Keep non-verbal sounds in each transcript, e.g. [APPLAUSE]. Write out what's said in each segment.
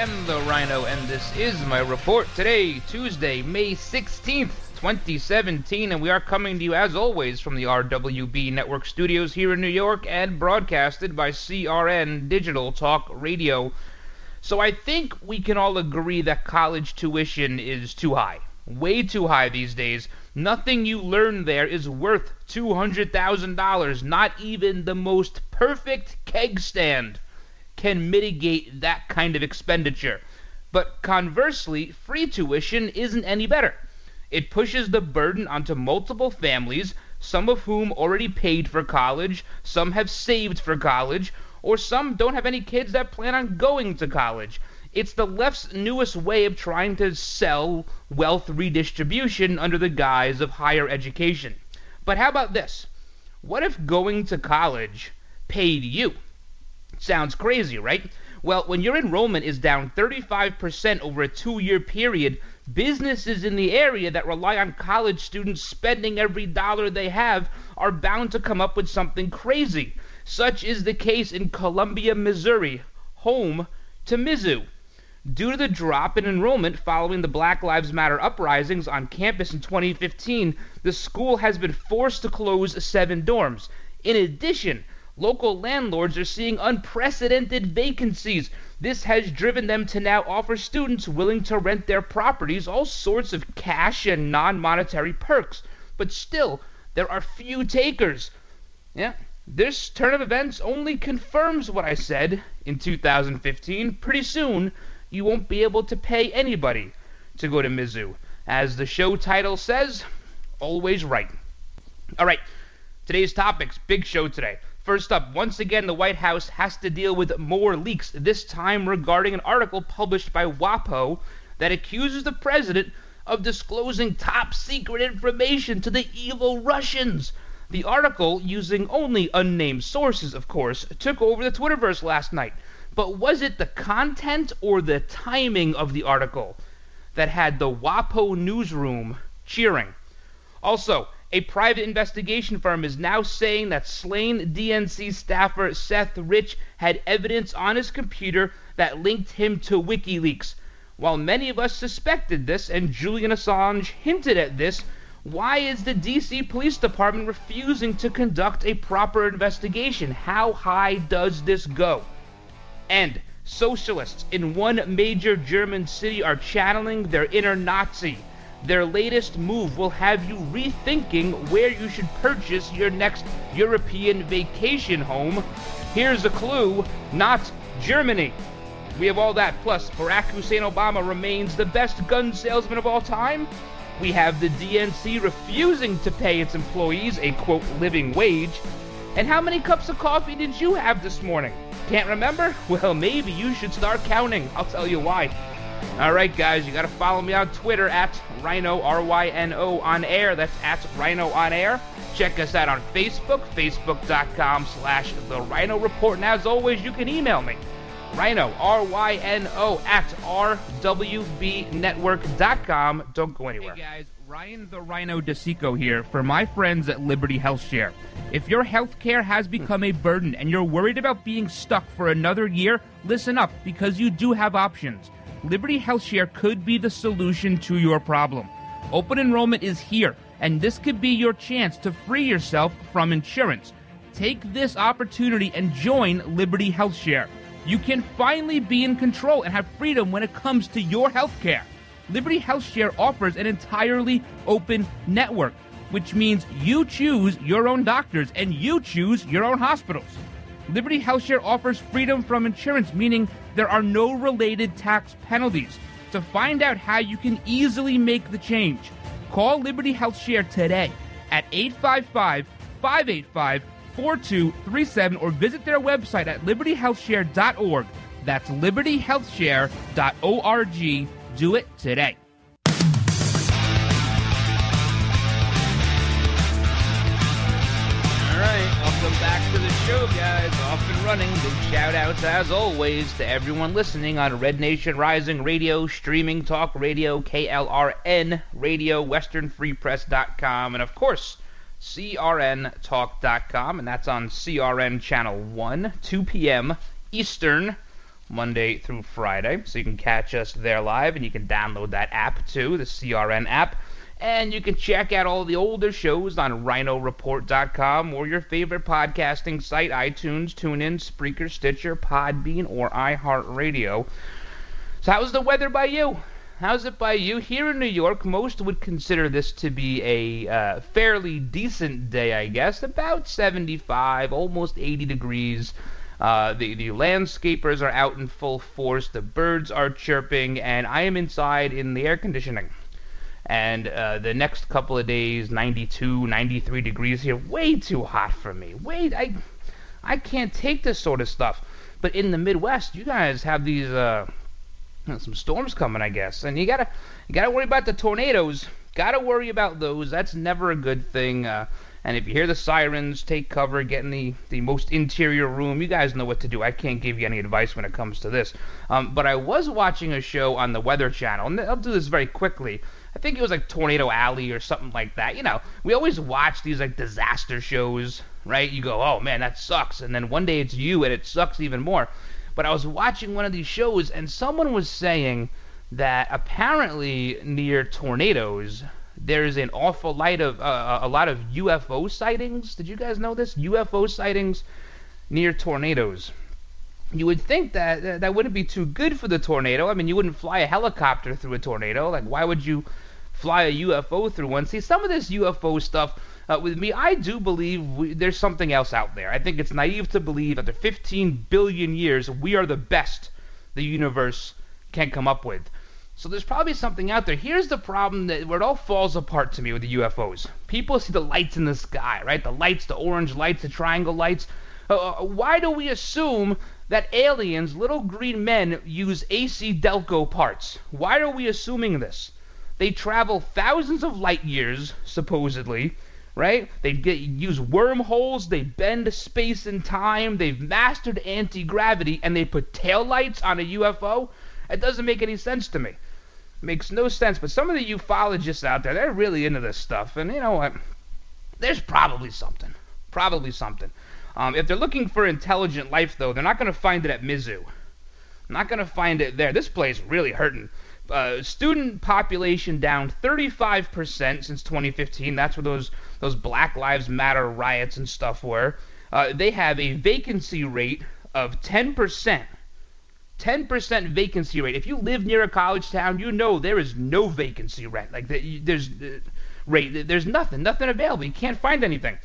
Am the Rhino, and this is my report today, Tuesday, May 16th, 2017. And we are coming to you, as always, from the RWB Network studios here in New York and broadcasted by CRN Digital Talk Radio. So I think we can all agree that college tuition is too high. Way too high these days. Nothing you learn there is worth $200,000. Not even the most perfect keg stand can mitigate that kind of expenditure. But conversely, free tuition isn't any better. It pushes the burden onto multiple families, some of whom already paid for college, some have saved for college, or some don't have any kids that plan on going to college. It's the left's newest way of trying to sell wealth redistribution under the guise of higher education. But how about this? What if going to college paid you? Sounds crazy, right? Well, when your enrollment is down 35% over a two year period, businesses in the area that rely on college students spending every dollar they have are bound to come up with something crazy. Such is the case in Columbia, Missouri, home to Mizzou. Due to the drop in enrollment following the Black Lives Matter uprisings on campus in 2015, the school has been forced to close seven dorms. In addition, local landlords are seeing unprecedented vacancies. This has driven them to now offer students willing to rent their properties all sorts of cash and non monetary perks. But still, there are few takers. Yeah, this turn of events only confirms what I said in 2015. Pretty soon, you won't be able to pay anybody to go to Mizzou. As the show title says, always right. All right, today's topics, big show today. First up, once again, the White House has to deal with more leaks, this time regarding an article published by WAPO that accuses the president of disclosing top secret information to the evil Russians. The article, using only unnamed sources, of course, took over the Twitterverse last night. But was it the content or the timing of the article that had the WAPO newsroom cheering? Also, a private investigation firm is now saying that slain DNC staffer Seth Rich had evidence on his computer that linked him to WikiLeaks. While many of us suspected this and Julian Assange hinted at this, why is the DC Police Department refusing to conduct a proper investigation? How high does this go? And socialists in one major German city are channeling their inner Nazi. Their latest move will have you rethinking where you should purchase your next European vacation home. Here's a clue not Germany. We have all that, plus Barack Hussein Obama remains the best gun salesman of all time. We have the DNC refusing to pay its employees a quote living wage. And how many cups of coffee did you have this morning? Can't remember? [LAUGHS] Well, maybe you should start counting. I'll tell you why. All right, guys, you got to follow me on Twitter at Ryno, R Y N O on air. That's at Ryno on air. Check us out on Facebook, facebook.com slash The Ryno Report. And as always, you can email me, Rhino, R Y N O, at RWBnetwork.com. Don't go anywhere. Hey, guys. Ryan the Rhino DeSico here for my friends at Liberty Health Share. If your health care has become a burden and you're worried about being stuck for another year, listen up because you do have options. Liberty Health Share could be the solution to your problem. Open enrollment is here, and this could be your chance to free yourself from insurance. Take this opportunity and join Liberty Health Share. You can finally be in control and have freedom when it comes to your health care. Liberty HealthShare offers an entirely open network, which means you choose your own doctors and you choose your own hospitals. Liberty HealthShare offers freedom from insurance, meaning there are no related tax penalties. To find out how you can easily make the change, call Liberty HealthShare today at 855 585 4237 or visit their website at libertyhealthshare.org. That's libertyhealthshare.org. Do it today. Show, guys. Off and running. Big shout outs, as always, to everyone listening on Red Nation Rising Radio, Streaming Talk Radio, KLRN Radio, WesternFreePress.com, and of course, CRNTalk.com, and that's on CRN Channel 1, 2 p.m. Eastern, Monday through Friday. So you can catch us there live, and you can download that app too, the CRN app. And you can check out all the older shows on rhinoreport.com or your favorite podcasting site, iTunes, TuneIn, Spreaker, Stitcher, Podbean, or iHeartRadio. So how's the weather by you? How's it by you? Here in New York, most would consider this to be a uh, fairly decent day, I guess. About 75, almost 80 degrees. Uh, the, the landscapers are out in full force. The birds are chirping, and I am inside in the air conditioning. And uh, the next couple of days, 92, 93 degrees here, way too hot for me. Wait, I, I can't take this sort of stuff. But in the Midwest, you guys have these uh, some storms coming, I guess, and you gotta you gotta worry about the tornadoes. Gotta worry about those. That's never a good thing. Uh, and if you hear the sirens, take cover, get in the, the most interior room. You guys know what to do. I can't give you any advice when it comes to this. Um, but I was watching a show on the Weather Channel, and I'll do this very quickly. I think it was like Tornado Alley or something like that. You know, we always watch these like disaster shows, right? You go, oh man, that sucks. And then one day it's you and it sucks even more. But I was watching one of these shows and someone was saying that apparently near tornadoes there's an awful lot of uh, a lot of UFO sightings. Did you guys know this? UFO sightings near tornadoes. You would think that that wouldn't be too good for the tornado. I mean, you wouldn't fly a helicopter through a tornado. Like, why would you fly a UFO through one? See, some of this UFO stuff uh, with me, I do believe we, there's something else out there. I think it's naive to believe after 15 billion years we are the best the universe can come up with. So there's probably something out there. Here's the problem that where it all falls apart to me with the UFOs. People see the lights in the sky, right? The lights, the orange lights, the triangle lights. Uh, uh why do we assume that aliens, little green men, use AC Delco parts? Why are we assuming this? They travel thousands of light years, supposedly, right? They get, use wormholes, they bend space and time, they've mastered anti gravity, and they put taillights on a UFO? It doesn't make any sense to me. It Makes no sense. But some of the ufologists out there, they're really into this stuff. And you know what? There's probably something. Probably something. Um, if they're looking for intelligent life, though, they're not going to find it at Mizzou. Not going to find it there. This place really hurting. Uh, student population down 35% since 2015. That's where those those Black Lives Matter riots and stuff were. Uh, they have a vacancy rate of 10%. 10% vacancy rate. If you live near a college town, you know there is no vacancy rent. Like there's uh, rate, there's nothing, nothing available. You can't find anything.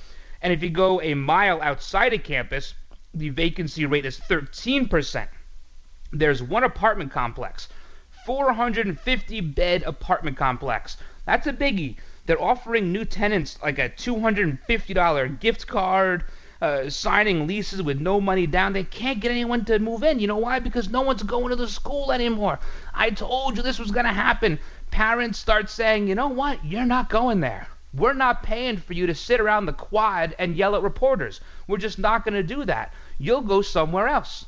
And if you go a mile outside of campus, the vacancy rate is 13%. There's one apartment complex, 450 bed apartment complex. That's a biggie. They're offering new tenants like a $250 gift card uh, signing leases with no money down. They can't get anyone to move in. You know why? Because no one's going to the school anymore. I told you this was going to happen. Parents start saying, you know what? You're not going there. We're not paying for you to sit around the quad and yell at reporters. We're just not going to do that. You'll go somewhere else.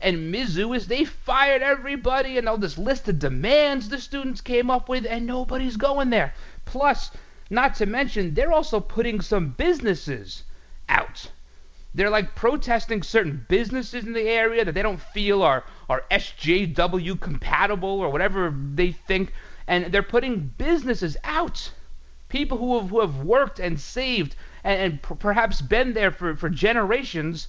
And Mizzou is they fired everybody and all this list of demands the students came up with, and nobody's going there. Plus, not to mention, they're also putting some businesses out. They're like protesting certain businesses in the area that they don't feel are, are SJW compatible or whatever they think, and they're putting businesses out. People who have, who have worked and saved and, and perhaps been there for, for generations,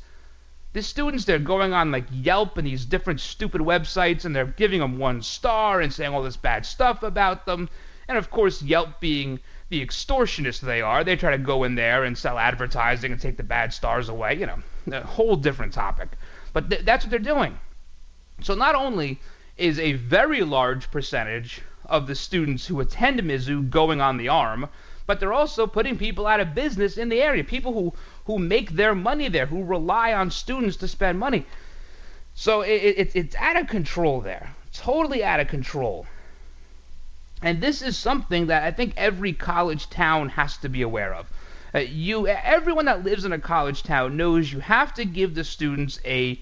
The students, they're going on like Yelp and these different stupid websites and they're giving them one star and saying all this bad stuff about them. And of course, Yelp being the extortionists they are, they try to go in there and sell advertising and take the bad stars away. You know, a whole different topic. But th- that's what they're doing. So not only is a very large percentage of the students who attend Mizzou going on the arm, but they're also putting people out of business in the area. People who who make their money there, who rely on students to spend money. So it, it, it's out of control there, totally out of control. And this is something that I think every college town has to be aware of. Uh, you, everyone that lives in a college town knows you have to give the students a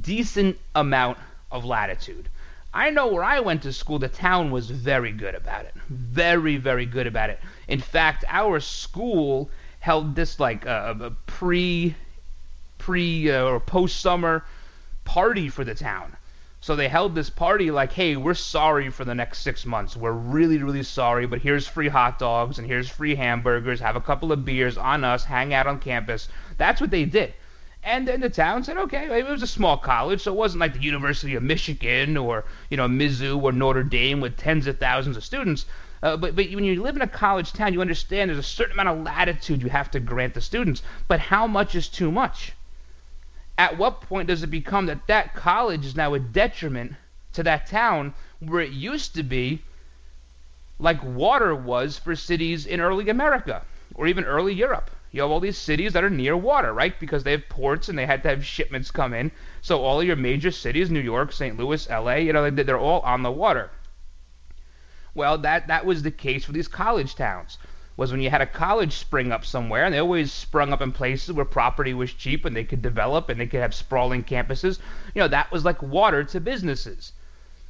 decent amount of latitude. I know where I went to school, the town was very good about it. Very, very good about it. In fact, our school held this like uh, a pre, pre uh, or post summer party for the town. So they held this party like, hey, we're sorry for the next six months. We're really, really sorry, but here's free hot dogs and here's free hamburgers. Have a couple of beers on us. Hang out on campus. That's what they did. And then the town said, okay, it was a small college, so it wasn't like the University of Michigan or, you know, Mizzou or Notre Dame with tens of thousands of students. Uh, but, but when you live in a college town, you understand there's a certain amount of latitude you have to grant the students. But how much is too much? At what point does it become that that college is now a detriment to that town where it used to be like water was for cities in early America or even early Europe? You have all these cities that are near water, right? Because they have ports and they had to have shipments come in. So all of your major cities, New York, St. Louis, LA, you know, they're all on the water. Well, that that was the case for these college towns. Was when you had a college spring up somewhere, and they always sprung up in places where property was cheap and they could develop and they could have sprawling campuses. You know, that was like water to businesses.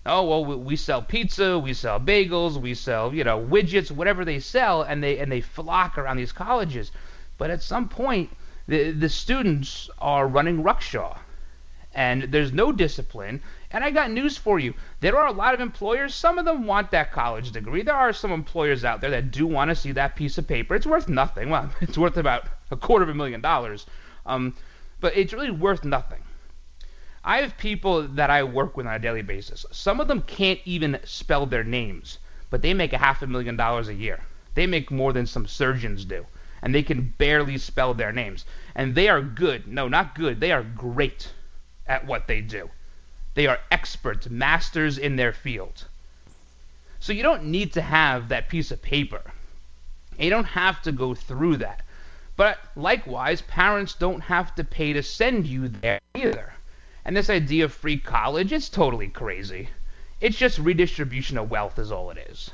Oh well, we sell pizza, we sell bagels, we sell you know widgets, whatever they sell, and they and they flock around these colleges. But at some point, the, the students are running ruckshaw and there's no discipline. And I got news for you. There are a lot of employers, some of them want that college degree. There are some employers out there that do want to see that piece of paper. It's worth nothing. Well, [LAUGHS] it's worth about a quarter of a million dollars. Um, but it's really worth nothing. I have people that I work with on a daily basis. Some of them can't even spell their names, but they make a half a million dollars a year. They make more than some surgeons do and they can barely spell their names. And they are good. No, not good. They are great at what they do. They are experts, masters in their field. So you don't need to have that piece of paper. You don't have to go through that. But likewise, parents don't have to pay to send you there either. And this idea of free college, it's totally crazy. It's just redistribution of wealth, is all it is.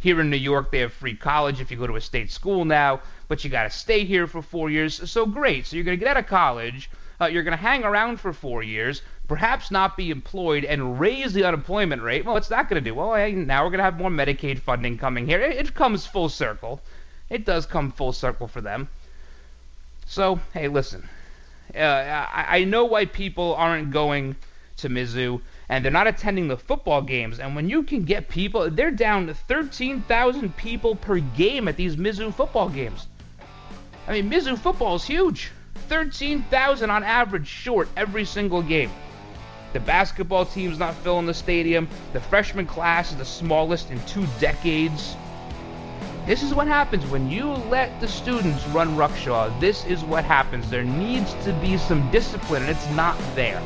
Here in New York, they have free college if you go to a state school now, but you got to stay here for four years. So great. So you're going to get out of college. Uh, you're going to hang around for four years, perhaps not be employed, and raise the unemployment rate. Well, what's that going to do? Well, hey, now we're going to have more Medicaid funding coming here. It, it comes full circle. It does come full circle for them. So, hey, listen. Uh, I, I know why people aren't going to Mizzou and they're not attending the football games. And when you can get people, they're down 13,000 people per game at these Mizzou football games. I mean, Mizzou football is huge. 13,000 on average short every single game. The basketball team's not filling the stadium. The freshman class is the smallest in two decades. This is what happens when you let the students run Ruckshaw. This is what happens. There needs to be some discipline, and it's not there.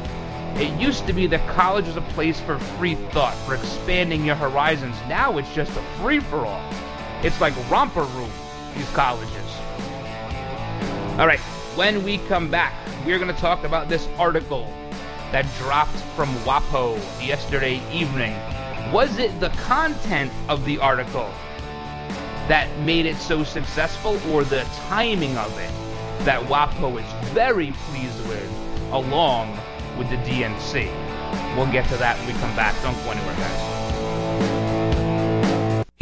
It used to be that college was a place for free thought, for expanding your horizons. Now it's just a free for all. It's like romper room, these colleges. All right, when we come back, we're going to talk about this article that dropped from WAPO yesterday evening. Was it the content of the article that made it so successful, or the timing of it that WAPO is very pleased with, along with the DNC. We'll get to that when we come back. Don't go anywhere, guys.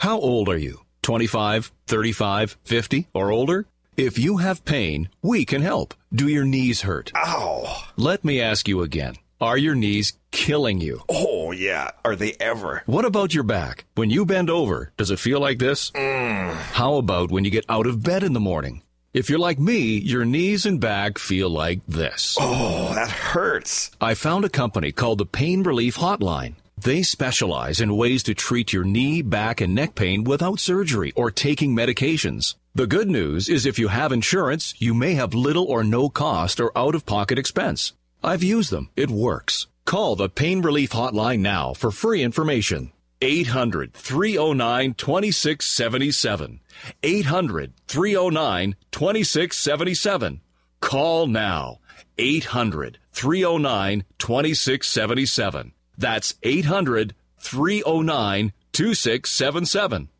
How old are you? 25, 35, 50, or older? If you have pain, we can help. Do your knees hurt? Ow. Let me ask you again. Are your knees killing you? Oh, yeah. Are they ever? What about your back? When you bend over, does it feel like this? Mm. How about when you get out of bed in the morning? If you're like me, your knees and back feel like this. Oh, that hurts. I found a company called the Pain Relief Hotline. They specialize in ways to treat your knee, back, and neck pain without surgery or taking medications. The good news is if you have insurance, you may have little or no cost or out of pocket expense. I've used them. It works. Call the Pain Relief Hotline now for free information. 800 309 2677. 800 309 2677. Call now. 800 309 2677. That's 800 309 2677.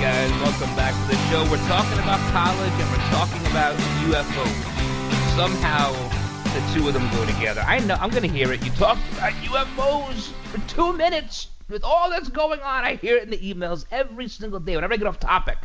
Guys, welcome back to the show. We're talking about college and we're talking about UFOs. Somehow, the two of them go together. I know, I'm gonna hear it. You talk about UFOs for two minutes with all that's going on. I hear it in the emails every single day. Whenever I get off topic,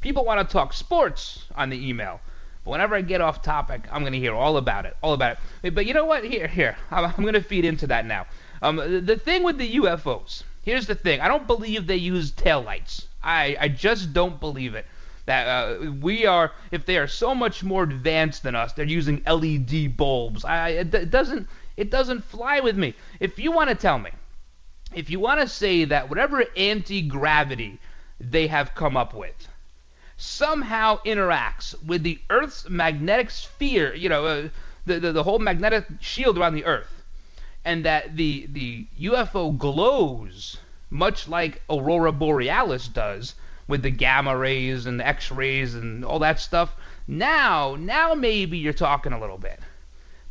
people want to talk sports on the email. Whenever I get off topic, I'm gonna hear all about it, all about it. But you know what? Here, here, I'm, I'm gonna feed into that now. Um, the, the thing with the UFOs. Here's the thing. I don't believe they use taillights. I, I just don't believe it. That uh, we are, if they are so much more advanced than us, they're using LED bulbs. I, it, it doesn't, it doesn't fly with me. If you want to tell me, if you want to say that whatever anti-gravity they have come up with somehow interacts with the Earth's magnetic sphere, you know, uh, the, the the whole magnetic shield around the Earth, and that the the UFO glows much like aurora borealis does with the gamma rays and the X-rays and all that stuff. Now, now maybe you're talking a little bit,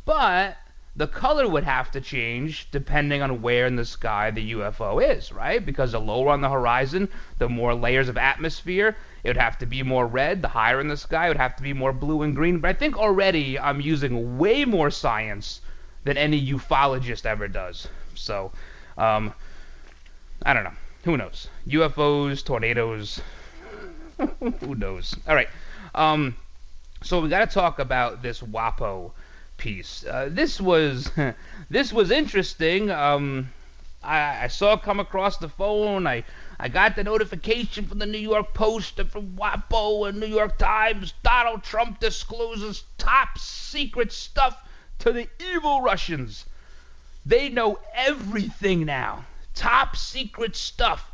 but the color would have to change depending on where in the sky the UFO is, right? Because the lower on the horizon, the more layers of atmosphere, it would have to be more red. The higher in the sky, it would have to be more blue and green. But I think already I'm using way more science than any ufologist ever does. So, um, I don't know. Who knows? UFOs, tornadoes. [LAUGHS] Who knows? All right. Um, so we got to talk about this WAPO piece. Uh, this was [LAUGHS] this was interesting. Um, I, I, saw come across the phone. I I got the notification from the New York Post and from WAPO and New York Times. Donald Trump discloses top secret stuff to the evil Russians. They know everything now. Top secret stuff.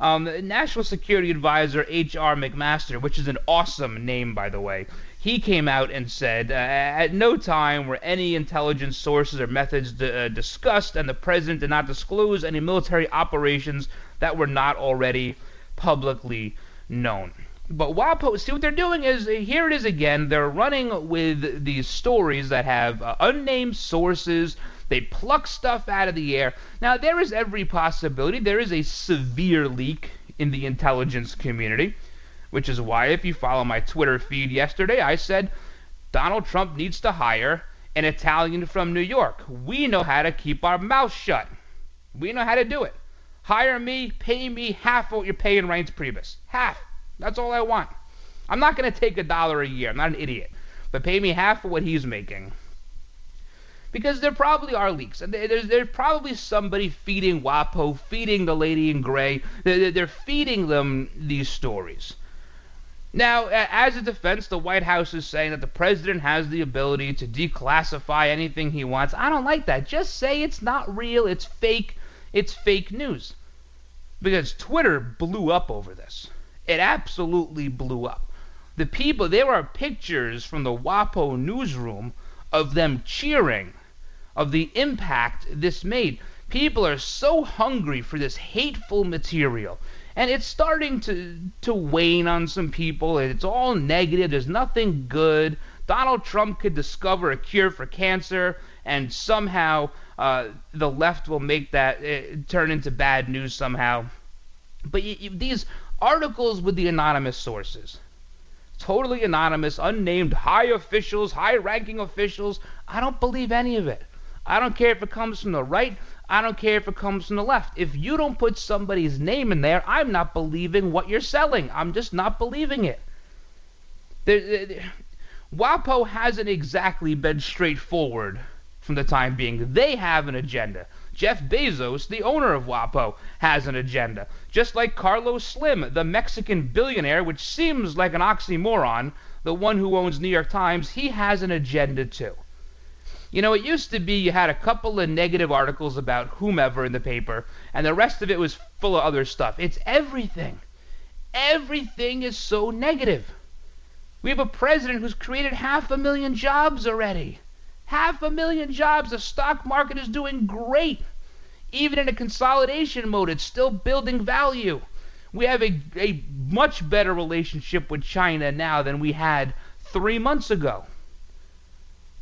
Um, National Security Advisor H.R. McMaster, which is an awesome name, by the way, he came out and said uh, at no time were any intelligence sources or methods d- uh, discussed, and the president did not disclose any military operations that were not already publicly known. But WAPO, see what they're doing is here it is again. They're running with these stories that have uh, unnamed sources. They pluck stuff out of the air. Now there is every possibility there is a severe leak in the intelligence community, which is why if you follow my Twitter feed yesterday, I said Donald Trump needs to hire an Italian from New York. We know how to keep our mouth shut. We know how to do it. Hire me, pay me half what you're paying Reince Priebus. Half. That's all I want. I'm not going to take a dollar a year. I'm not an idiot. But pay me half of what he's making. Because there probably are leaks. And there's, there's probably somebody feeding WAPO, feeding the lady in gray. They're, they're feeding them these stories. Now, as a defense, the White House is saying that the president has the ability to declassify anything he wants. I don't like that. Just say it's not real, it's fake, it's fake news. Because Twitter blew up over this. It absolutely blew up. The people, there are pictures from the WAPO newsroom of them cheering, of the impact this made. People are so hungry for this hateful material. And it's starting to, to wane on some people. It's all negative. There's nothing good. Donald Trump could discover a cure for cancer, and somehow uh, the left will make that uh, turn into bad news somehow. But y- y- these articles with the anonymous sources. Totally anonymous, unnamed high officials, high ranking officials. I don't believe any of it. I don't care if it comes from the right. I don't care if it comes from the left. If you don't put somebody's name in there, I'm not believing what you're selling. I'm just not believing it. There, there, WAPO hasn't exactly been straightforward from the time being. They have an agenda. Jeff Bezos, the owner of WAPO, has an agenda. Just like Carlos Slim, the Mexican billionaire, which seems like an oxymoron, the one who owns New York Times, he has an agenda too. You know, it used to be you had a couple of negative articles about whomever in the paper, and the rest of it was full of other stuff. It's everything. Everything is so negative. We have a president who's created half a million jobs already. Half a million jobs. The stock market is doing great. Even in a consolidation mode, it's still building value. We have a, a much better relationship with China now than we had three months ago.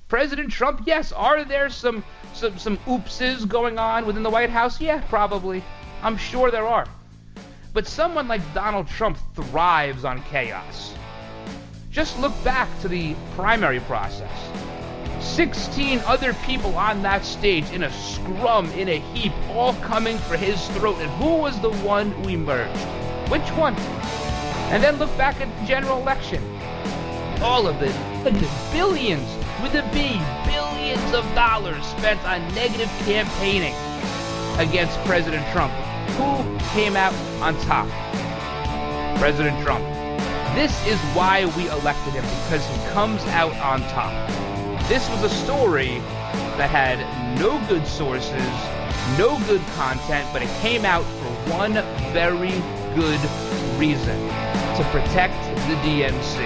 President Trump, yes, are there some some some oopses going on within the White House? Yeah, probably. I'm sure there are. But someone like Donald Trump thrives on chaos. Just look back to the primary process. 16 other people on that stage in a scrum, in a heap, all coming for his throat. And who was the one who emerged? Which one? And then look back at the general election. All of it, billions, with a B, billions of dollars spent on negative campaigning against President Trump. Who came out on top? President Trump. This is why we elected him, because he comes out on top. This was a story that had no good sources, no good content, but it came out for one very good reason to protect the DNC.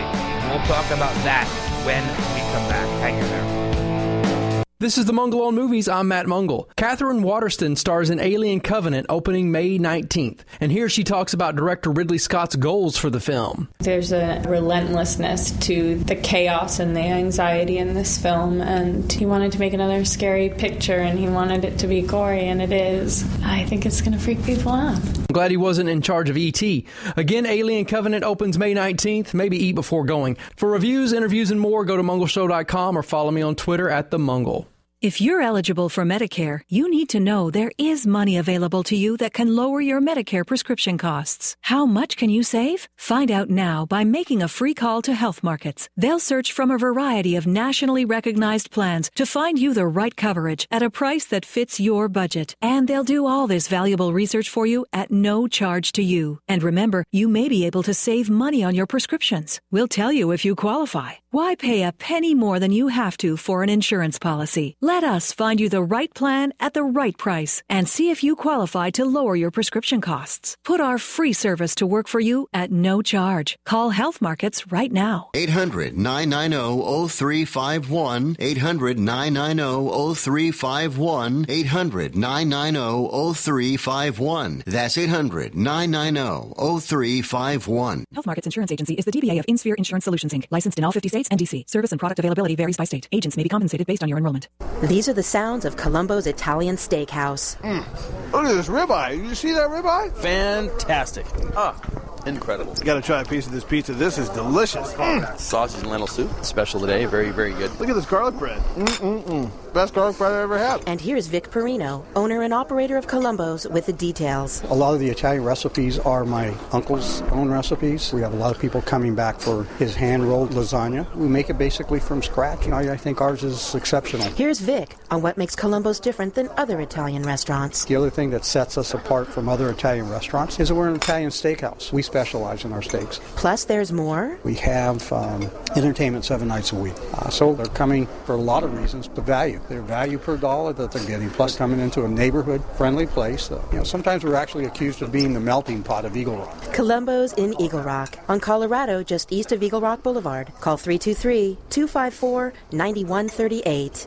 We'll talk about that when we come back. Hang in there. This is the Mungle on Movies. I'm Matt Mungle. Katherine Waterston stars in Alien Covenant opening May 19th. And here she talks about director Ridley Scott's goals for the film. There's a relentlessness to the chaos and the anxiety in this film. And he wanted to make another scary picture and he wanted it to be gory, and it is. I think it's going to freak people out. I'm glad he wasn't in charge of E.T. Again, Alien Covenant opens May 19th. Maybe eat before going. For reviews, interviews, and more, go to mungleshow.com or follow me on Twitter at The Mungle. If you're eligible for Medicare, you need to know there is money available to you that can lower your Medicare prescription costs. How much can you save? Find out now by making a free call to Health Markets. They'll search from a variety of nationally recognized plans to find you the right coverage at a price that fits your budget. And they'll do all this valuable research for you at no charge to you. And remember, you may be able to save money on your prescriptions. We'll tell you if you qualify. Why pay a penny more than you have to for an insurance policy? Let us find you the right plan at the right price and see if you qualify to lower your prescription costs. Put our free service to work for you at no charge. Call Health Markets right now. 800 990 0351. 800 990 0351. 800 990 0351. That's 800 990 0351. Health Markets Insurance Agency is the DBA of InSphere Insurance Solutions Inc., licensed in all 50 states and DC. Service and product availability varies by state. Agents may be compensated based on your enrollment. These are the sounds of Columbo's Italian Steakhouse. Mm. Look at this ribeye. You see that ribeye? Fantastic. Ah, incredible. You got to try a piece of this pizza. This is delicious. Mm. Sausage and lentil soup, special today. Very, very good. Look at this garlic bread. Mm-mm-mm. Best garlic bread I ever had. And here's Vic Perino, owner and operator of Columbo's, with the details. A lot of the Italian recipes are my uncle's own recipes. We have a lot of people coming back for his hand rolled lasagna. We make it basically from scratch. You know, I think ours is exceptional. Here's Vic on what makes Columbo's different than other Italian restaurants. The other thing that sets us apart from other Italian restaurants is that we're an Italian steakhouse. We specialize in our steaks. Plus, there's more. We have um, entertainment seven nights a week. Uh, so they're coming for a lot of reasons, but value. Their value per dollar that they're getting, plus coming into a neighborhood-friendly place. That, you know, sometimes we're actually accused of being the melting pot of Eagle Rock. Columbo's in Eagle Rock, on Colorado, just east of Eagle Rock Boulevard. Call 323 254 9138.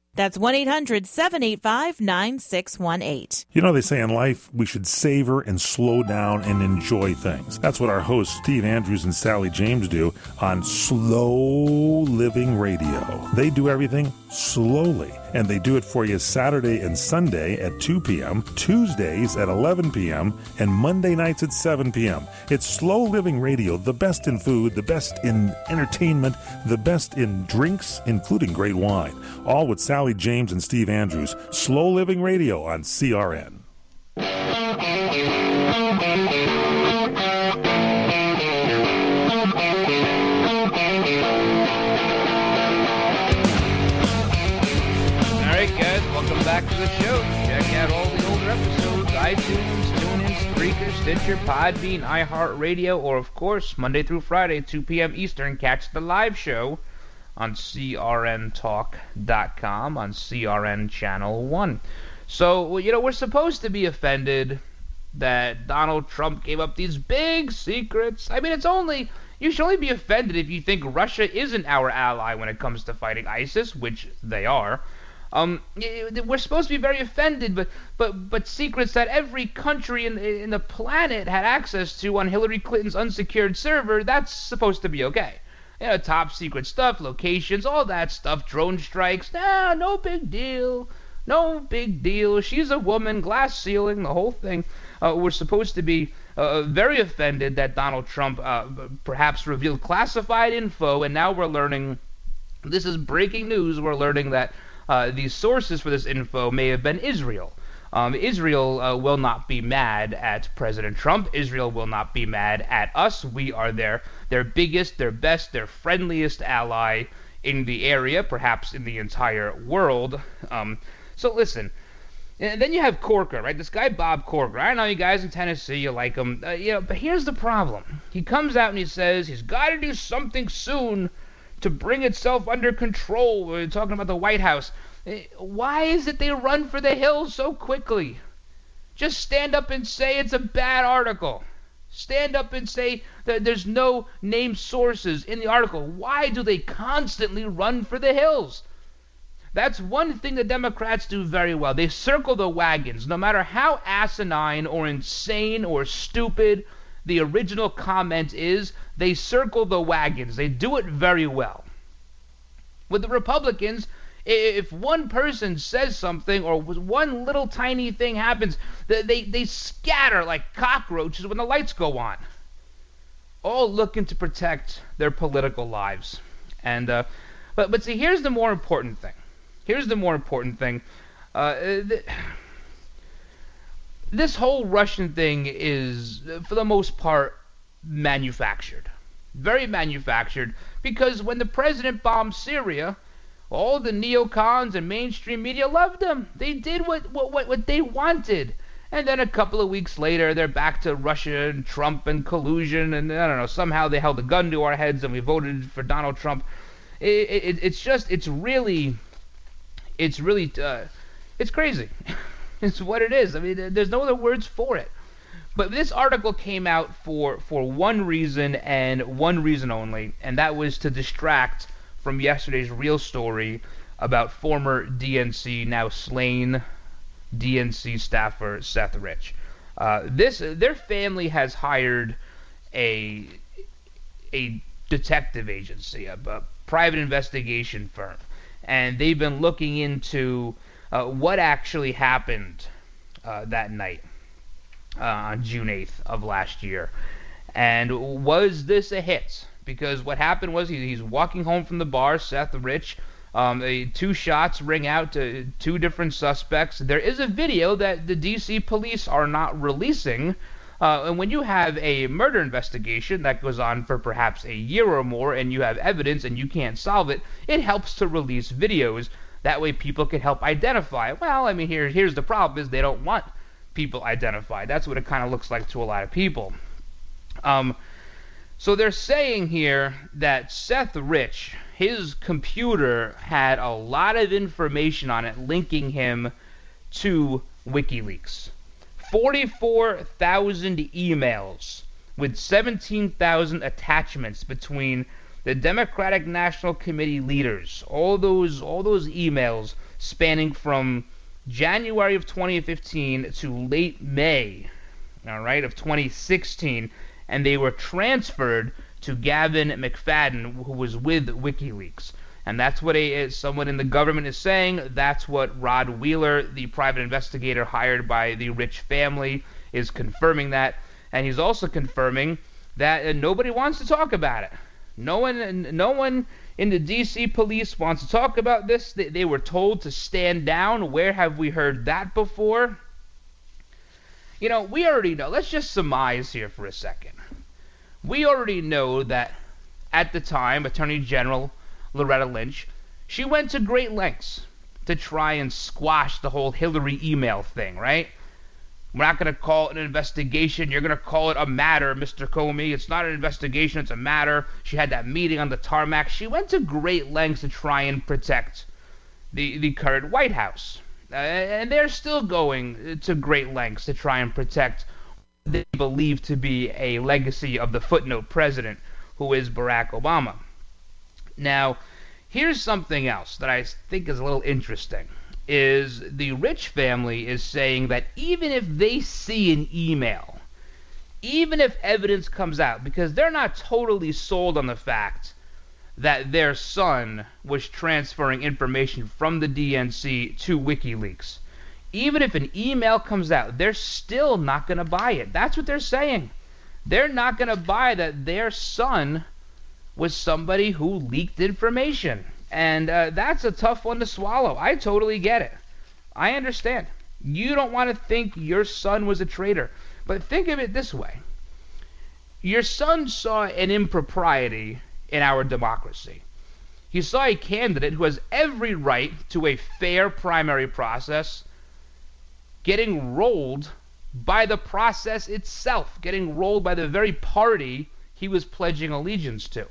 That's 1 800 785 9618. You know, they say in life we should savor and slow down and enjoy things. That's what our hosts, Steve Andrews and Sally James, do on Slow Living Radio. They do everything slowly, and they do it for you Saturday and Sunday at 2 p.m., Tuesdays at 11 p.m., and Monday nights at 7 p.m. It's Slow Living Radio, the best in food, the best in entertainment, the best in drinks, including great wine. All with Sally James and Steve Andrews. Slow Living Radio on CRN. Stitcher, Podbean, iHeartRadio, or of course, Monday through Friday, 2 p.m. Eastern, catch the live show on crntalk.com on CRN Channel 1. So, you know, we're supposed to be offended that Donald Trump gave up these big secrets. I mean, it's only. You should only be offended if you think Russia isn't our ally when it comes to fighting ISIS, which they are. Um, we're supposed to be very offended, but but but secrets that every country in in the planet had access to on Hillary Clinton's unsecured server—that's supposed to be okay. You know, top secret stuff, locations, all that stuff, drone strikes. Nah, no big deal. No big deal. She's a woman, glass ceiling, the whole thing. Uh, we're supposed to be uh, very offended that Donald Trump uh, perhaps revealed classified info, and now we're learning. This is breaking news. We're learning that uh, the sources for this info may have been Israel. Um, Israel uh, will not be mad at President Trump. Israel will not be mad at us. We are their their biggest, their best, their friendliest ally in the area, perhaps in the entire world. Um, so listen. And then you have Corker, right? This guy Bob Corker. I know you guys in Tennessee, you like him, uh, you know. But here's the problem: he comes out and he says he's got to do something soon to bring itself under control. We're talking about the White House. Eh, why is it they run for the hills so quickly? Just stand up and say it's a bad article. Stand up and say that there's no named sources in the article. Why do they constantly run for the hills? That's one thing the Democrats do very well. They circle the wagons, no matter how asinine or insane or stupid the original comment is, they circle the wagons. They do it very well. With the Republicans, if one person says something or one little tiny thing happens, they, they scatter like cockroaches when the lights go on. All looking to protect their political lives. And uh, but but see, here's the more important thing. Here's the more important thing. Uh, th- this whole Russian thing is, for the most part, manufactured. Very manufactured. Because when the president bombed Syria, all the neocons and mainstream media loved him. They did what, what, what what they wanted. And then a couple of weeks later, they're back to Russia and Trump and collusion. And I don't know, somehow they held a gun to our heads and we voted for Donald Trump. It, it, it's just, it's really, it's really, uh, it's crazy. [LAUGHS] It's what it is. I mean, there's no other words for it. But this article came out for for one reason and one reason only, and that was to distract from yesterday's real story about former DNC now slain DNC staffer Seth Rich. Uh, this their family has hired a a detective agency, a, a private investigation firm, and they've been looking into uh, what actually happened uh, that night uh, on June 8th of last year. And was this a hit? Because what happened was he, he's walking home from the bar, Seth Rich. Um, two shots ring out to two different suspects. There is a video that the DC police are not releasing. Uh, and when you have a murder investigation that goes on for perhaps a year or more and you have evidence and you can't solve it, it helps to release videos that way people can help identify. Well, I mean, here, here's the problem is they don't want people identify. That's what it kind of looks like to a lot of people. Um, so they're saying here that Seth Rich, his computer had a lot of information on it linking him to WikiLeaks. 44,000 emails with 17,000 attachments between the Democratic National Committee leaders, all those all those emails spanning from January of 2015 to late May, all right, of 2016, and they were transferred to Gavin MacFadyen, who was with WikiLeaks. And that's what a, someone in the government is saying. That's what Rod Wheeler, the private investigator hired by the rich family, is confirming that. And he's also confirming that uh, nobody wants to talk about it. No one, no one in the DC police wants to talk about this. They, they were told to stand down. Where have we heard that before? You know, we already know. Let's just surmise here for a second. We already know that at the time, Attorney General Loretta Lynch, she went to great lengths to try and squash the whole Hillary email thing, right? We're not going to call it an investigation. You're going to call it a matter, Mr. Comey. It's not an investigation, it's a matter. She had that meeting on the tarmac. She went to great lengths to try and protect the, the current White House. Uh, and they're still going to great lengths to try and protect what they believe to be a legacy of the footnote president, who is Barack Obama. Now, here's something else that I think is a little interesting is the rich family is saying that even if they see an email, even if evidence comes out, because they're not totally sold on the fact that their son was transferring information from the DNC to WikiLeaks. Even if an email comes out, they're still not going to buy it. That's what they're saying. They're not going to buy that their son was somebody who leaked information. And uh, that's a tough one to swallow. I totally get it. I understand. You don't want to think your son was a traitor. But think of it this way your son saw an impropriety in our democracy. He saw a candidate who has every right to a fair primary process getting rolled by the process itself, getting rolled by the very party he was pledging allegiance to.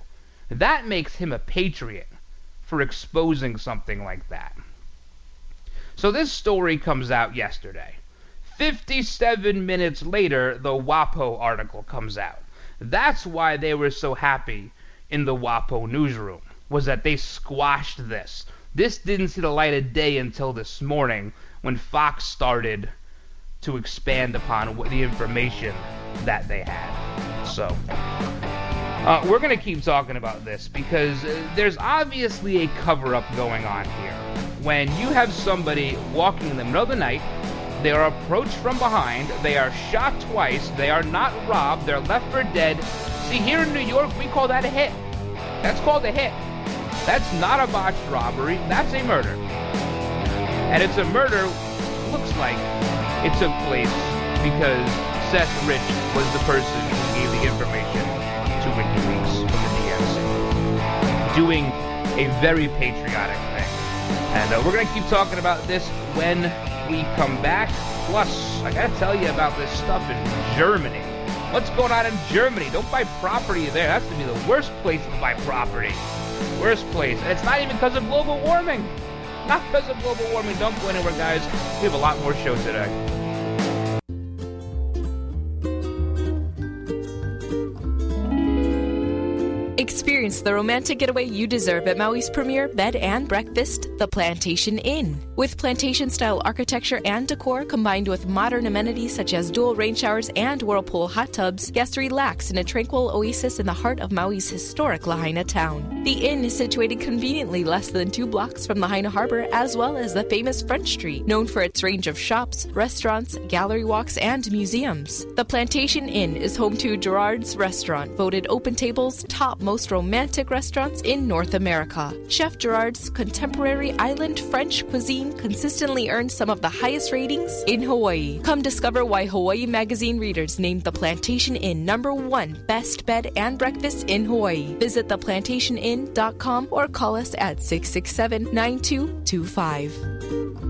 That makes him a patriot for exposing something like that. So this story comes out yesterday. 57 minutes later, the WAPO article comes out. That's why they were so happy in the WAPO newsroom, was that they squashed this. This didn't see the light of day until this morning when Fox started to expand upon the information that they had. So, uh, we're going to keep talking about this because uh, there's obviously a cover up going on here. When you have somebody walking in the middle of the night, they are approached from behind, they are shot twice, they are not robbed, they're left for dead. See, here in New York, we call that a hit. That's called a hit. That's not a botched robbery, that's a murder. And it's a murder, looks like it took place because Seth Rich was the person who gave the information Doing a very patriotic thing. And uh, we're going to keep talking about this when we come back. Plus, I got to tell you about this stuff in Germany. What's going on in Germany? Don't buy property there. That's going to be the worst place to buy property. Worst place. And it's not even because of global warming. Not because of global warming. Don't go anywhere, guys. We have a lot more show today. Experience the romantic getaway you deserve at Maui's premier bed and breakfast, The Plantation Inn. With plantation style architecture and decor combined with modern amenities such as dual rain showers and whirlpool hot tubs, guests relax in a tranquil oasis in the heart of Maui's historic Lahaina town. The inn is situated conveniently less than two blocks from Lahaina Harbor as well as the famous Front Street, known for its range of shops, restaurants, gallery walks, and museums. The Plantation Inn is home to Gerard's Restaurant, voted Open Table's top most romantic restaurants in North America. Chef Gerard's contemporary island French cuisine consistently earns some of the highest ratings in Hawaii. Come discover why Hawaii Magazine readers named the Plantation Inn number one best bed and breakfast in Hawaii. Visit theplantationinn.com or call us at 667 9225.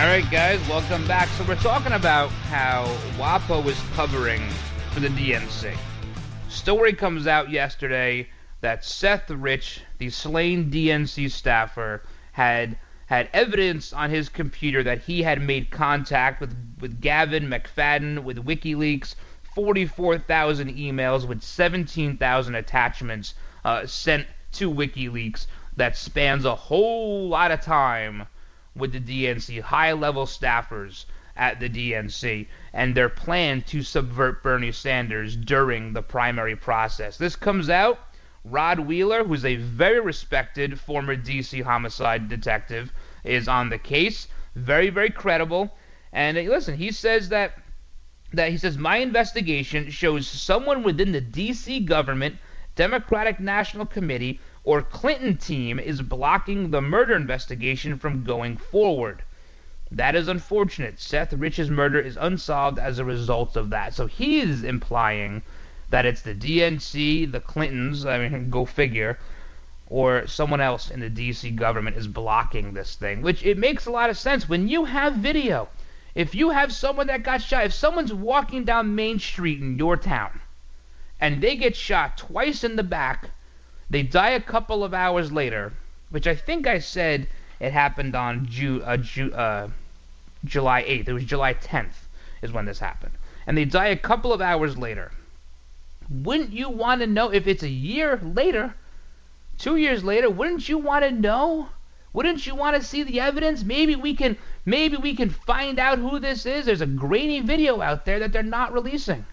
All right, guys, welcome back. So we're talking about how WAPO is covering for the DNC. Story comes out yesterday that Seth Rich, the slain DNC staffer, had had evidence on his computer that he had made contact with with Gavin MacFadyen with WikiLeaks, 44,000 emails with 17,000 attachments uh, sent to WikiLeaks that spans a whole lot of time with the DNC, high level staffers at the DNC, and their plan to subvert Bernie Sanders during the primary process. This comes out. Rod Wheeler, who's a very respected former DC homicide detective, is on the case. Very, very credible. And listen, he says that that he says my investigation shows someone within the DC government, Democratic National Committee, or Clinton team is blocking the murder investigation from going forward. That is unfortunate. Seth Rich's murder is unsolved as a result of that. So he is implying that it's the DNC, the Clintons, I mean, [LAUGHS] go figure, or someone else in the DC government is blocking this thing, which it makes a lot of sense. When you have video, if you have someone that got shot, if someone's walking down Main Street in your town and they get shot twice in the back, they die a couple of hours later, which I think I said it happened on Ju- uh, Ju- uh, July 8th. It was July 10th is when this happened. And they die a couple of hours later. Wouldn't you want to know if it's a year later, two years later, wouldn't you want to know? Wouldn't you want to see the evidence? Maybe we can Maybe we can find out who this is. There's a grainy video out there that they're not releasing.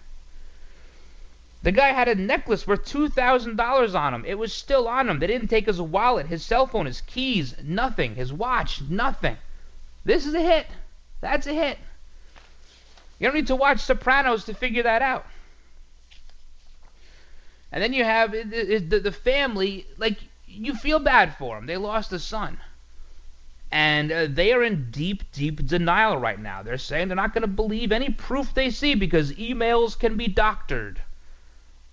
The guy had a necklace worth $2,000 on him. It was still on him. They didn't take his wallet, his cell phone, his keys, nothing. His watch, nothing. This is a hit. That's a hit. You don't need to watch Sopranos to figure that out. And then you have the, family, like, you feel bad for them. They lost a son. And uh, they are in deep, deep denial right now. They're saying they're not going to believe any proof they see because emails can be doctored.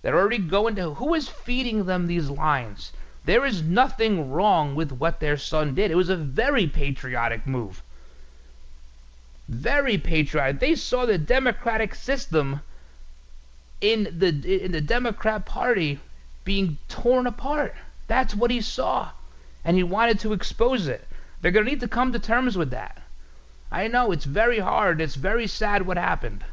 They're already going to. Who is feeding them these lines? There is nothing wrong with what their son did. It was a very patriotic move. Very patriotic. They saw the democratic system in the in the Democrat Party being torn apart. That's what he saw, and he wanted to expose it. They're going to need to come to terms with that. I know it's very hard. It's very sad what happened.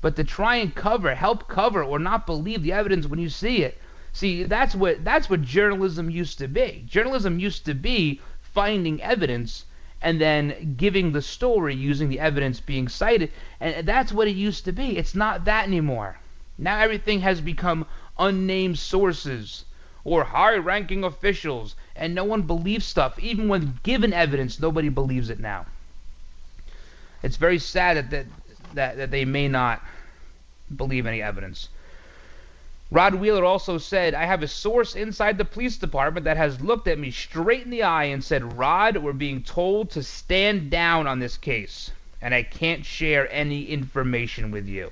But to try and cover, help cover, or not believe the evidence when you see it, see that's what that's what journalism used to be. Journalism used to be finding evidence and then giving the story using the evidence being cited, and that's what it used to be. It's not that anymore. Now everything has become unnamed sources or high-ranking officials, and no one believes stuff. Even when given evidence, nobody believes it now. It's very sad that that, that, that they may not believe any evidence. Rod Wheeler also said, I have a source inside the police department that has looked at me straight in the eye and said, Rod, we're being told to stand down on this case, and I can't share any information with you.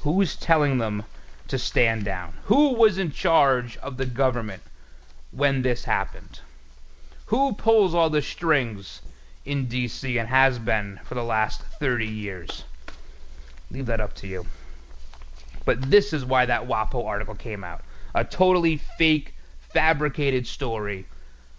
Who's telling them to stand down? Who was in charge of the government when this happened? Who pulls all the strings in D.C. and has been for the last 30 years? Leave that up to you. But this is why that WAPO article came out. A totally fake, fabricated story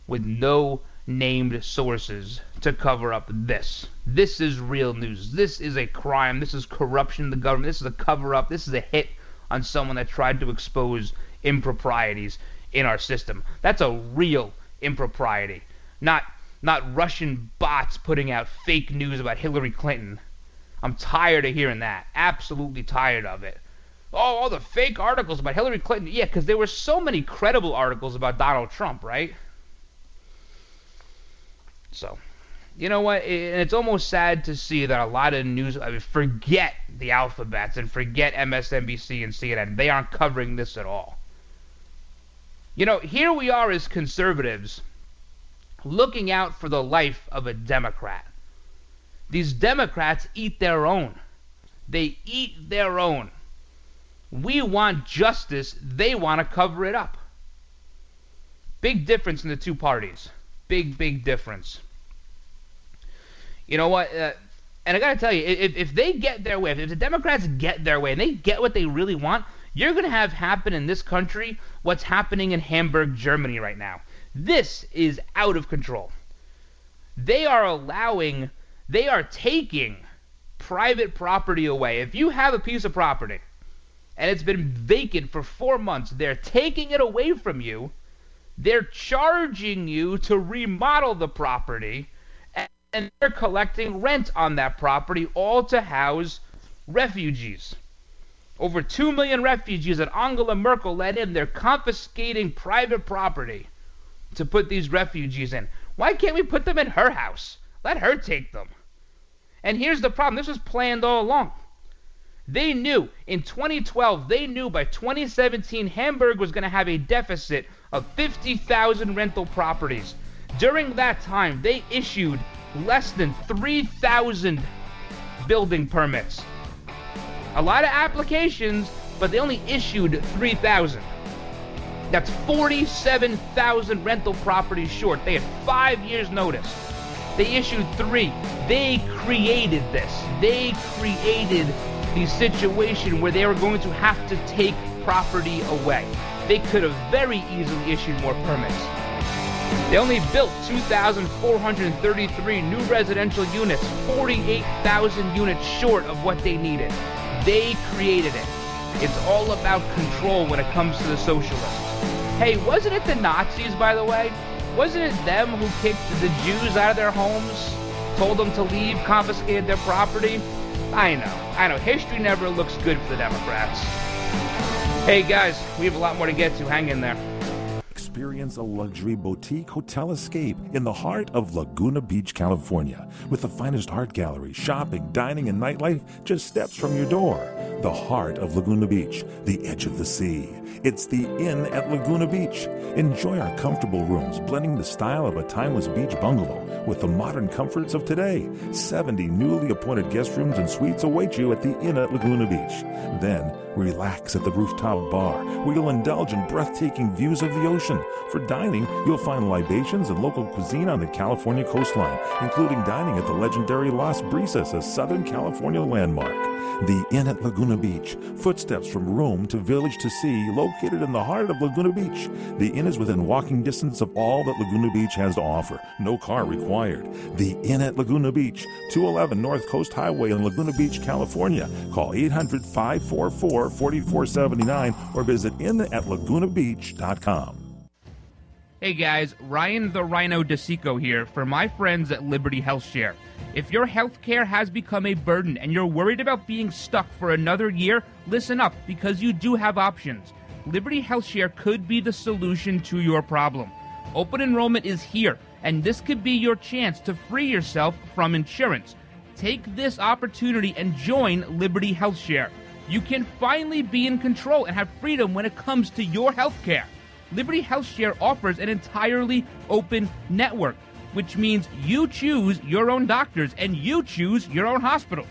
with no named sources to cover up this. This is real news. This is a crime. This is corruption in the government. This is a cover up. This is a hit on someone that tried to expose improprieties in our system. That's a real impropriety. Not not Russian bots putting out fake news about Hillary Clinton. I'm tired of hearing that. Absolutely tired of it. Oh, all the fake articles about Hillary Clinton. Yeah, because there were so many credible articles about Donald Trump, right? So, you know what? It, it's almost sad to see that a lot of news I mean, forget the alphabets and forget MSNBC and CNN. They aren't covering this at all. You know, here we are as conservatives looking out for the life of a Democrat. These Democrats eat their own. They eat their own. We want justice, they want to cover it up. Big difference in the two parties. Big, big difference. You know what? Uh, and I got to tell you, if, if they get their way, if the Democrats get their way and they get what they really want, you're going to have happen in this country what's happening in Hamburg, Germany right now. This is out of control. They are allowing, they are taking private property away. If you have a piece of property and it's been vacant for four months. They're taking it away from you. They're charging you to remodel the property, and they're collecting rent on that property, all to house refugees. Over 2 million refugees that Angela Merkel let in, they're confiscating private property to put these refugees in. Why can't we put them in her house? Let her take them. And here's the problem this was planned all along. They knew in 2012, they knew by 2017 Hamburg was going to have a deficit of 50,000 rental properties. During that time, they issued less than 3,000 building permits. A lot of applications, but they only issued 3,000. That's 47,000 rental properties short. They had five years' notice. They issued three. They created this. They created the situation where they were going to have to take property away. They could have very easily issued more permits. They only built 2,433 new residential units, 48,000 units short of what they needed. They created it. It's all about control when it comes to the socialists. Hey, wasn't it the Nazis, by the way? Wasn't it them who kicked the Jews out of their homes? told them to leave, confiscated their property. I know, I know. History never looks good for the Democrats. Hey guys, we have a lot more to get to. Hang in there. Experience a luxury boutique hotel escape in the heart of Laguna Beach, California, with the finest art gallery, shopping, dining, and nightlife just steps from your door. The heart of Laguna Beach, the edge of the sea. It's the Inn at Laguna Beach. Enjoy our comfortable rooms, blending the style of a timeless beach bungalow with the modern comforts of today. 70 newly appointed guest rooms and suites await you at the Inn at Laguna Beach. Then, relax at the rooftop bar, where you'll indulge in breathtaking views of the ocean. For dining, you'll find libations and local cuisine on the California coastline, including dining at the legendary Las Brisas, a Southern California landmark. The Inn at Laguna Beach, footsteps from room to village to sea, located in the heart of Laguna Beach. The inn is within walking distance of all that Laguna Beach has to offer. No car required. The Inn at Laguna Beach, 211 North Coast Highway in Laguna Beach, California. Call 800 544 4479 or visit innatlagunabeach.com. Hey guys, Ryan the Ryno DeSico here for my friends at Liberty Health Share. If your healthcare has become a burden and you're worried about being stuck for another year, listen up because you do have options. Liberty Health Share could be the solution to your problem. Open enrollment is here, and this could be your chance to free yourself from insurance. Take this opportunity and join Liberty Health Share. You can finally be in control and have freedom when it comes to your healthcare. Liberty Health Share offers an entirely open network, which means you choose your own doctors and you choose your own hospitals.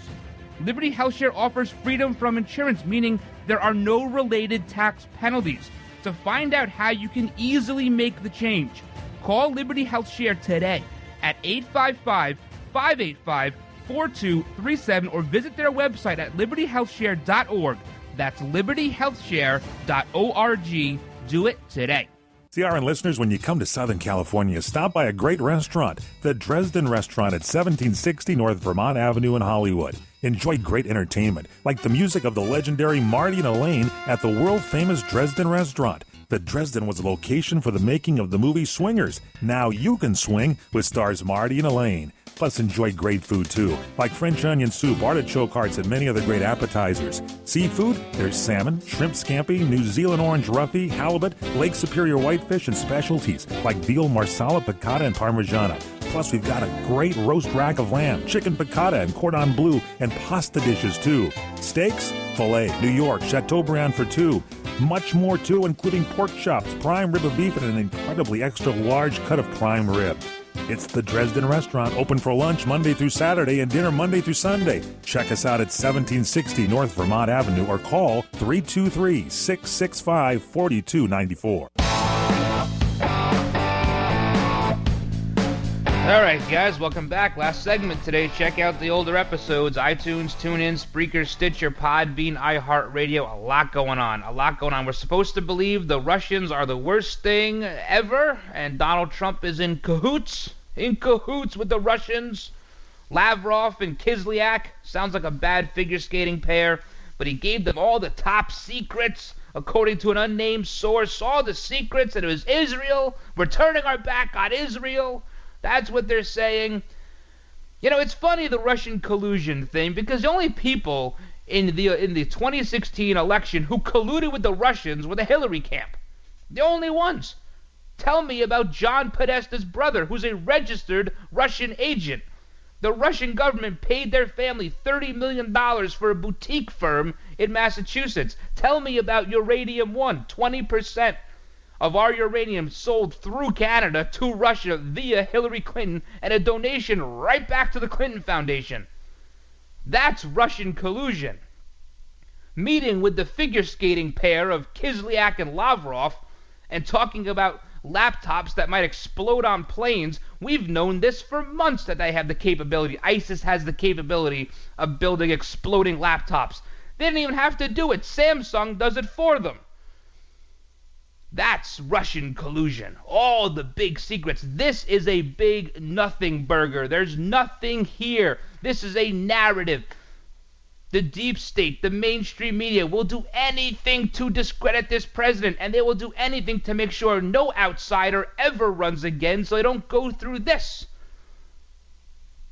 Liberty Health Share offers freedom from insurance, meaning there are no related tax penalties. To find out how you can easily make the change, call Liberty Health Share today at 855 585 4237 or visit their website at libertyhealthshare.org. That's libertyhealthshare.org. Do it today. CRN listeners, when you come to Southern California, stop by a great restaurant, the Dresden Restaurant at 1760 North Vermont Avenue in Hollywood. Enjoy great entertainment, like the music of the legendary Marty and Elaine at the world famous Dresden Restaurant. The Dresden was a location for the making of the movie Swingers. Now you can swing with stars Marty and Elaine. Plus, enjoy great food too, like French onion soup, artichoke hearts, and many other great appetizers. Seafood, there's salmon, shrimp scampi, New Zealand orange roughy, halibut, Lake Superior whitefish, and specialties like veal marsala, piccata, and parmigiana. Plus, we've got a great roast rack of lamb, chicken piccata, and cordon bleu, and pasta dishes too. Steaks, filet, New York, Chateaubriand for two. Much more too, including pork chops, prime rib of beef, and an incredibly extra large cut of prime rib. It's the Dresden Restaurant, open for lunch Monday through Saturday and dinner Monday through Sunday. Check us out at 1760 North Vermont Avenue or call 323 665 4294. All right, guys, welcome back. Last segment today. Check out the older episodes iTunes, TuneIn, Spreaker, Stitcher, Podbean, iHeartRadio. A lot going on. A lot going on. We're supposed to believe the Russians are the worst thing ever, and Donald Trump is in cahoots. In cahoots with the Russians. Lavrov and Kislyak. Sounds like a bad figure skating pair, but he gave them all the top secrets. According to an unnamed source, all the secrets, and it was Israel. We're turning our back on Israel. That's what they're saying. You know, it's funny the Russian collusion thing because the only people in the in the 2016 election who colluded with the Russians were the Hillary camp. The only ones. Tell me about John Podesta's brother, who's a registered Russian agent. The Russian government paid their family $30 million for a boutique firm in Massachusetts. Tell me about Uranium One, 20% of our uranium sold through Canada to Russia via Hillary Clinton and a donation right back to the Clinton Foundation. That's Russian collusion. Meeting with the figure skating pair of Kislyak and Lavrov and talking about laptops that might explode on planes. We've known this for months that they have the capability. ISIS has the capability of building exploding laptops. They didn't even have to do it. Samsung does it for them. That's Russian collusion. All the big secrets. This is a big nothing burger. There's nothing here. This is a narrative. The deep state, the mainstream media will do anything to discredit this president, and they will do anything to make sure no outsider ever runs again so they don't go through this.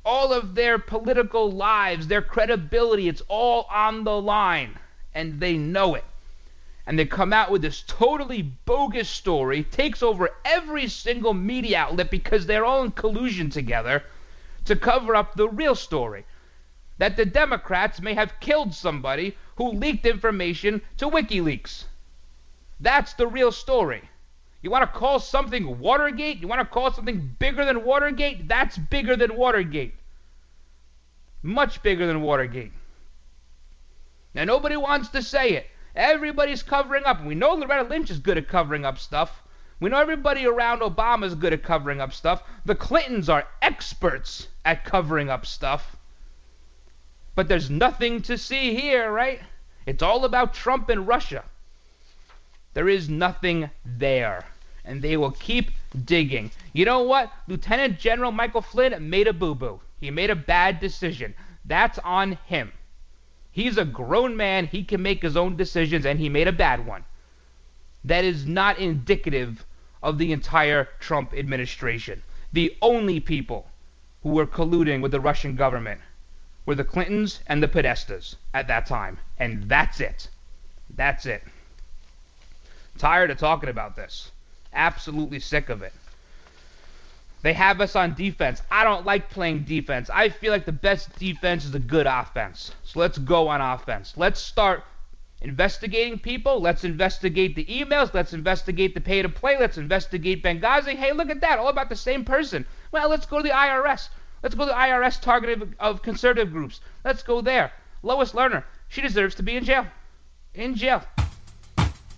all of their political lives, their credibility, it's all on the line. And they know it. And they come out with this totally bogus story, takes over every single media outlet because they're all in collusion together to cover up the real story. That the Democrats may have killed somebody who leaked information to WikiLeaks. That's the real story. You want to call something Watergate? You want to call something bigger than Watergate? That's bigger than Watergate. Much bigger than Watergate. Now, nobody wants to say it. Everybody's covering up. We know Loretta Lynch is good at covering up stuff. We know everybody around Obama is good at covering up stuff. The Clintons are experts at covering up stuff. But there's nothing to see here, right? It's all about Trump and Russia. There is nothing there. And they will keep digging. You know what? Lieutenant General Michael Flynn made a boo boo. He made a bad decision. That's on him. He's a grown man. He can make his own decisions, and he made a bad one. That is not indicative of the entire Trump administration. The only people who were colluding with the Russian government were the Clintons and the Podestas at that time. And that's it. That's it. Tired of talking about this. Absolutely sick of it. They have us on defense. I don't like playing defense. I feel like the best defense is a good offense. So let's go on offense. Let's start investigating people. Let's investigate the emails. Let's investigate the pay to play. Let's investigate Benghazi. Hey, look at that. All about the same person. Well, let's go to the IRS. Let's go to the IRS target of, of conservative groups. Let's go there. Lois Lerner. She deserves to be in jail. In jail.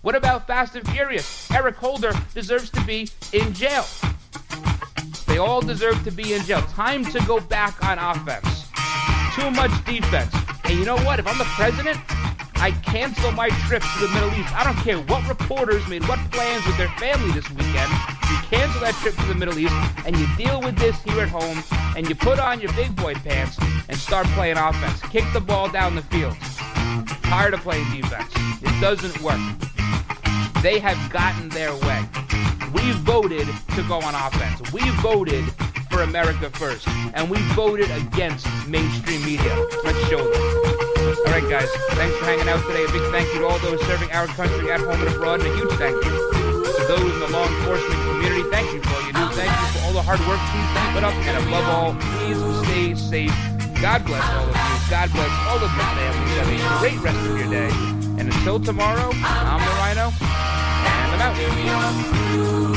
What about Fast and Furious? Eric Holder deserves to be in jail. All deserve to be in jail. Time to go back on offense. Too much defense. And you know what? If I'm the president, I cancel my trip to the Middle East. I don't care what reporters made what plans with their family this weekend. You cancel that trip to the Middle East and you deal with this here at home and you put on your big boy pants and start playing offense. Kick the ball down the field. Tired of playing defense. It doesn't work. They have gotten their way. We voted to go on offense. We voted for America first. And we voted against mainstream media. Let's show them. All right, guys. Thanks for hanging out today. A big thank you to all those serving our country at home and abroad. And a huge thank you to those in the law enforcement community. Thank you for all you do. Thank you for all the hard work. Please keep it up. And above all, please stay safe. God bless all of you. God bless all of your families. Have a great rest of your day. And until tomorrow, I'm the Ryno, out.